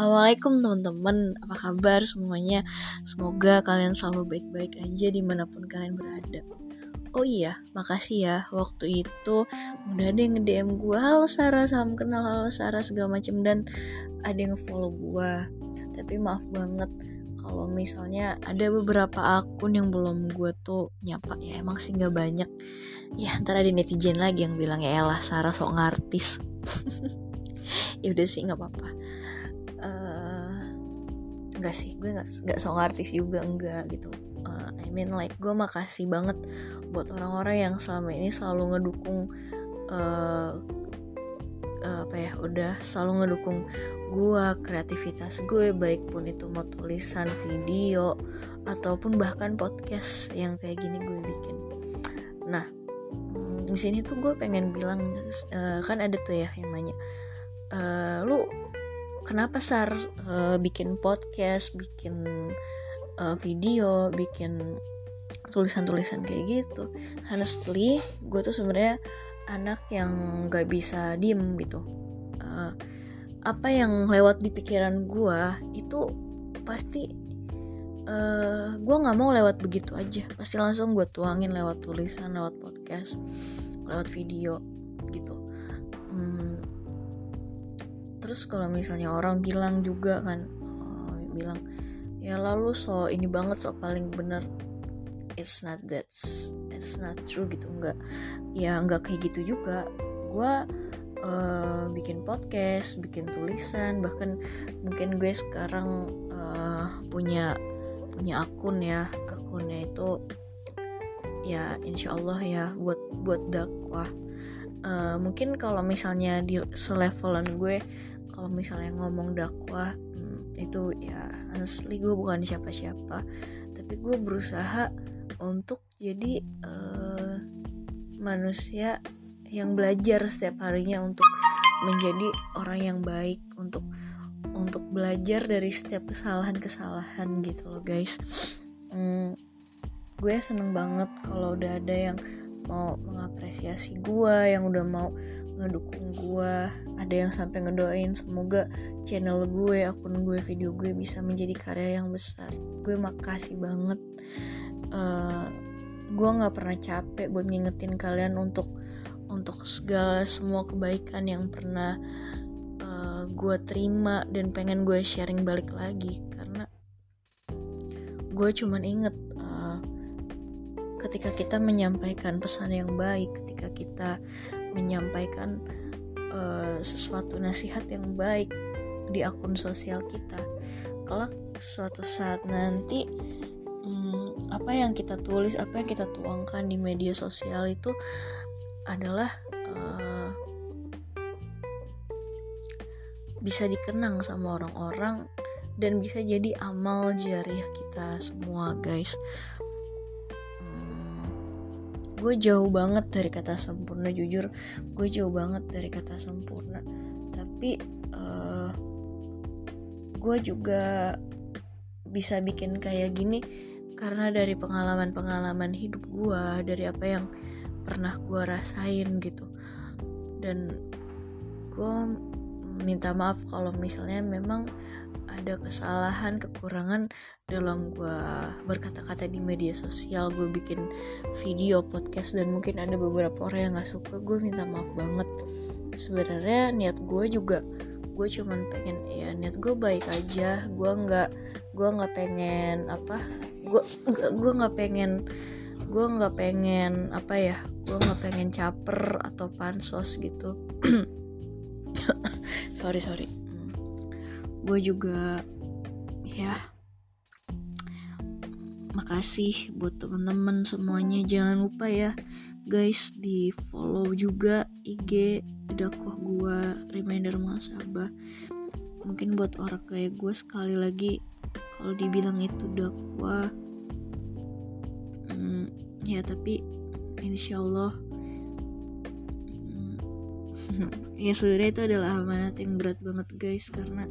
Assalamualaikum teman-teman, apa kabar semuanya? Semoga kalian selalu baik-baik aja di mana pun kalian berada. Oh iya, makasih ya. Waktu itu udah ada yang nge-DM gue Halo Sarah, salam kenal, halo Sarah segala macem Dan ada yang follow gue Tapi maaf banget kalau misalnya ada beberapa akun yang belum gue tuh nyapa ya emang sih nggak banyak. Ya ntar ada netizen lagi yang bilang ya elah Sarah sok ngartis. Ya udah sih nggak apa-apa enggak sih gue nggak nggak song artis juga enggak gitu. Uh, I mean like gue makasih banget buat orang-orang yang selama ini selalu ngedukung uh, uh, apa ya udah selalu ngedukung gue kreativitas gue baik pun itu mau tulisan video ataupun bahkan podcast yang kayak gini gue bikin. Nah mm, di sini tuh gue pengen bilang uh, kan ada tuh ya yang nanya uh, lu kenapa Sar uh, bikin podcast, bikin uh, video, bikin tulisan-tulisan kayak gitu. Honestly, gue tuh sebenarnya anak yang gak bisa diem gitu. Uh, apa yang lewat di pikiran gue itu pasti uh, gue nggak mau lewat begitu aja. Pasti langsung gue tuangin lewat tulisan, lewat podcast, lewat video gitu. Hmm, terus kalau misalnya orang bilang juga kan uh, bilang ya lalu so ini banget so paling bener. It's not that it's not true gitu enggak. Ya enggak kayak gitu juga. Gue uh, bikin podcast bikin tulisan bahkan mungkin gue sekarang uh, punya punya akun ya. Akunnya itu ya insya Allah ya buat buat dakwah. Uh, mungkin kalau misalnya di selevelan gue kalau misalnya ngomong dakwah hmm, itu ya honestly gue bukan siapa-siapa. Tapi gue berusaha untuk jadi uh, manusia yang belajar setiap harinya untuk menjadi orang yang baik untuk untuk belajar dari setiap kesalahan-kesalahan gitu loh guys. Hmm, gue seneng banget kalau udah ada yang mau mengapresiasi gue yang udah mau ngedukung gue ada yang sampai ngedoain semoga channel gue akun gue video gue bisa menjadi karya yang besar. Gue makasih banget. Uh, gue nggak pernah capek buat ngingetin kalian untuk untuk segala semua kebaikan yang pernah uh, gue terima dan pengen gue sharing balik lagi. Karena gue cuman inget uh, ketika kita menyampaikan pesan yang baik ketika kita menyampaikan uh, sesuatu nasihat yang baik di akun sosial kita. Kalau suatu saat nanti hmm, apa yang kita tulis apa yang kita tuangkan di media sosial itu adalah uh, bisa dikenang sama orang-orang dan bisa jadi amal jariah kita semua guys gue jauh banget dari kata sempurna jujur. Gue jauh banget dari kata sempurna. Tapi uh, gue juga bisa bikin kayak gini karena dari pengalaman-pengalaman hidup gue dari apa yang pernah gue rasain gitu. Dan gue minta maaf kalau misalnya memang ada kesalahan kekurangan dalam gue berkata-kata di media sosial gue bikin video podcast dan mungkin ada beberapa orang yang gak suka gue minta maaf banget. Sebenarnya niat gue juga gue cuman pengen ya niat gue baik aja. Gue nggak gue nggak pengen apa gue gue nggak pengen gue nggak pengen apa ya gue nggak pengen caper atau pansos gitu sorry sorry. Gue juga ya. Makasih buat teman-teman semuanya. Jangan lupa ya guys di follow juga IG dakwah gue reminder muasabah mungkin buat orang kayak gue sekali lagi kalau dibilang itu dakwah hmm, ya tapi insya Allah hmm, ya sebenarnya itu adalah amanat yang berat banget guys karena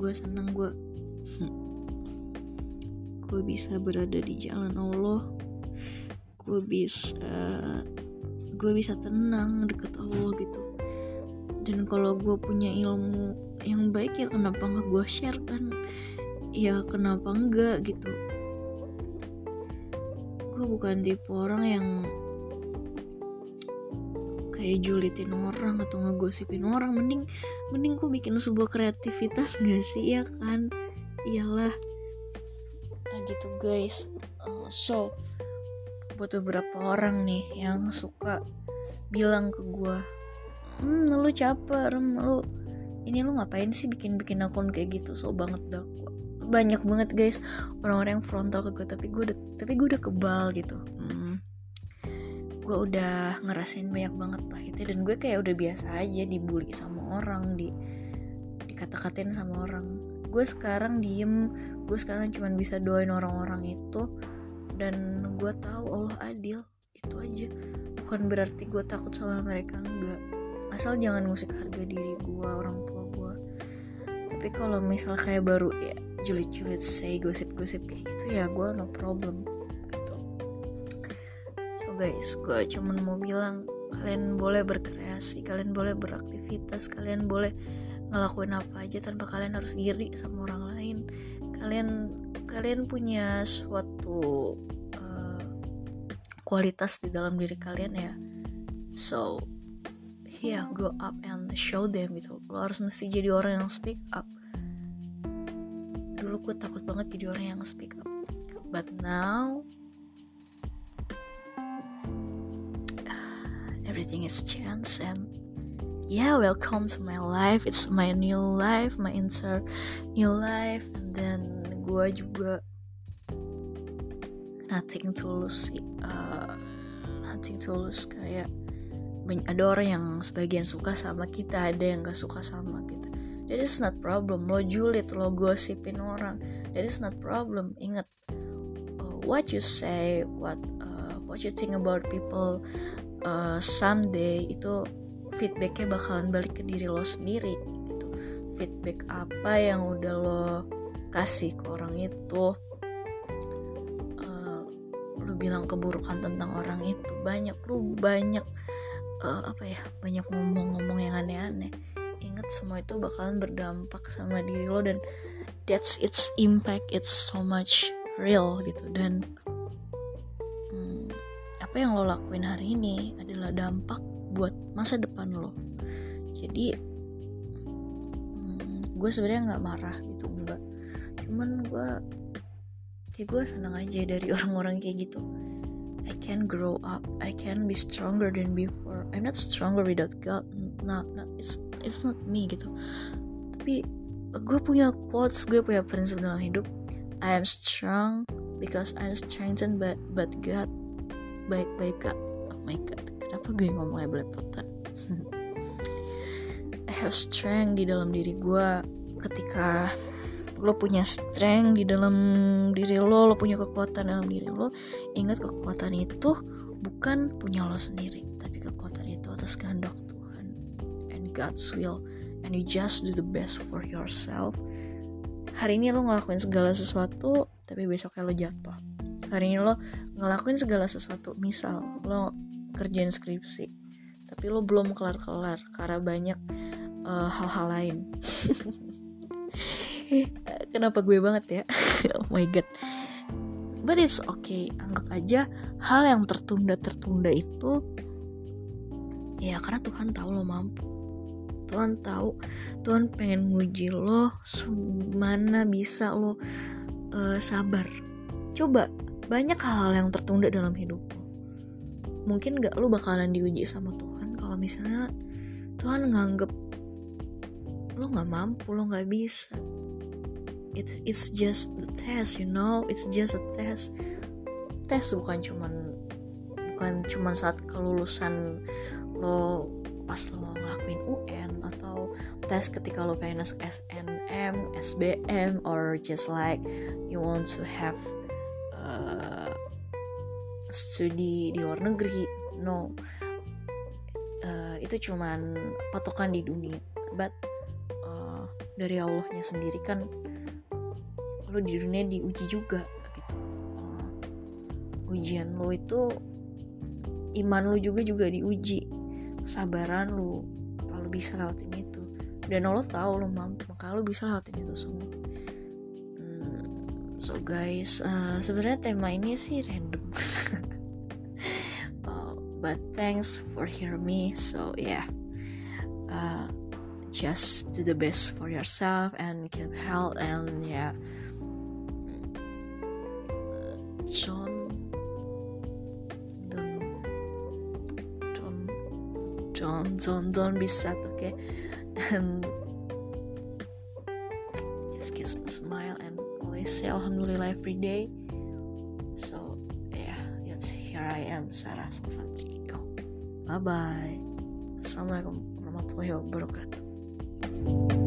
gue seneng gue gue bisa berada di jalan Allah. Gue bisa gue bisa tenang deket Allah gitu. Dan kalau gue punya ilmu yang baik ya kenapa nggak gue share kan? Ya kenapa enggak gitu gue bukan tipe orang yang kayak julitin orang atau ngegosipin orang. Mending mending gue bikin sebuah kreativitas gak sih? Ya kan? Iyalah. Nah gitu guys. Uh, so buat beberapa orang nih yang suka bilang ke gue hmm lu caper hmm, lu ini lu ngapain sih bikin-bikin akun kayak gitu? So banget dah banyak banget guys. Orang-orang yang frontal ke gue tapi gue udah tapi gue udah kebal gitu. Gue udah ngerasain banyak banget pahitnya dan gue kayak udah biasa aja dibully sama orang di dikata-katain sama orang. Gue sekarang diem. Gue sekarang cuman bisa doain orang-orang itu. Dan gue tahu Allah adil. Itu aja. Bukan berarti gue takut sama mereka enggak. Asal jangan musik harga diri gue orang tua gue tapi kalau misal kayak baru ya julid-julid say gosip-gosip kayak gitu ya gue no problem so guys gue cuman mau bilang kalian boleh berkreasi kalian boleh beraktivitas kalian boleh ngelakuin apa aja tanpa kalian harus iri sama orang lain. Kalian kalian punya suatu uh, kualitas di dalam diri kalian ya. So yeah go up and show them gitu. Lo harus mesti jadi orang yang speak up dulu gue takut banget jadi orang yang speak up. But now everything is chance and yeah welcome to my life. It's my new life my inter new life. And then gue juga nothing tulus sih uh, nothing tulus kayak ada orang yang sebagian suka sama kita ada yang gak suka sama that is not problem. Lo julid lo gosipin orang. That is not problem. Ingat uh, what you say what uh, what you think about people uh, someday itu feedbacknya bakalan balik ke diri lo sendiri gitu. Feedback apa yang udah lo kasih ke orang itu? Uh, lu bilang keburukan tentang orang itu. Banyak lu banyak uh, apa ya banyak ngomong-ngomong yang aneh-aneh ingat semua itu bakalan berdampak sama diri lo dan that's its impact it's so much real gitu. Dan apa yang lo lakuin hari ini adalah dampak buat masa depan lo. Jadi hmm, gue sebenarnya nggak marah gitu enggak. Cuman gue kayak gue senang aja dari orang-orang kayak gitu. I can grow up I can be stronger than before. I'm not stronger without God. Nah, nah it's it's not me gitu. Tapi gue punya quotes gue punya prinsip dalam hidup. I am strong because I'm strengthened by, but God baik-baik kak oh my god kenapa gue ngomongnya belepotan? I have strength di dalam diri gue. Ketika lo punya strength di dalam diri lo lo punya kekuatan dalam diri lo ingat kekuatan itu bukan punya lo sendiri tapi kekuatan itu atas kehendak Tuhan God's will and you just do the best for yourself. Hari ini lo ngelakuin segala sesuatu tapi besoknya lo jatuh. Hari ini lo ngelakuin segala sesuatu misal lo kerjain skripsi tapi lo belum kelar-kelar karena banyak uh, hal-hal lain. Kenapa gue banget ya? Oh my god. But it's okay. Anggap aja hal yang tertunda-tertunda itu ya karena Tuhan tahu lo mampu Tuhan tahu. Tuhan pengen nguji lo mana bisa lo uh, sabar. Coba banyak hal-hal yang tertunda dalam hidup. Lo mungkin gak lo bakalan diuji sama Tuhan. Kalau misalnya Tuhan nganggep lo gak mampu lo gak bisa. It's it's just the test you know? It's just a test. Tes bukan cuman bukan cuman saat kelulusan lo pas lo mau ngelakuin atau tes ketika lo pengen masuk SNM, SBM or just like you want to have uh, studi di luar negeri. No. Uh, itu cuman patokan di dunia. But uh, dari Allahnya sendiri kan lo di dunia diuji juga gitu. Uh, ujian lo itu iman lu juga juga diuji. Kesabaran lu apa lu bisa lewatin itu dan lo tahu lo mampu. Maka lo bisa lewatin itu semua. Hmm, so guys uh, sebenarnya tema ini sih random. But thanks for hear me. So yeah. Uh, just do the best for yourself and keep health and yeah don't don't don't be sad okay and just kiss a smile and always say alhamdulillah every day. So yeah yes here I am Sarah Salvatrio bye bye assalamualaikum warahmatullahi wabarakatuh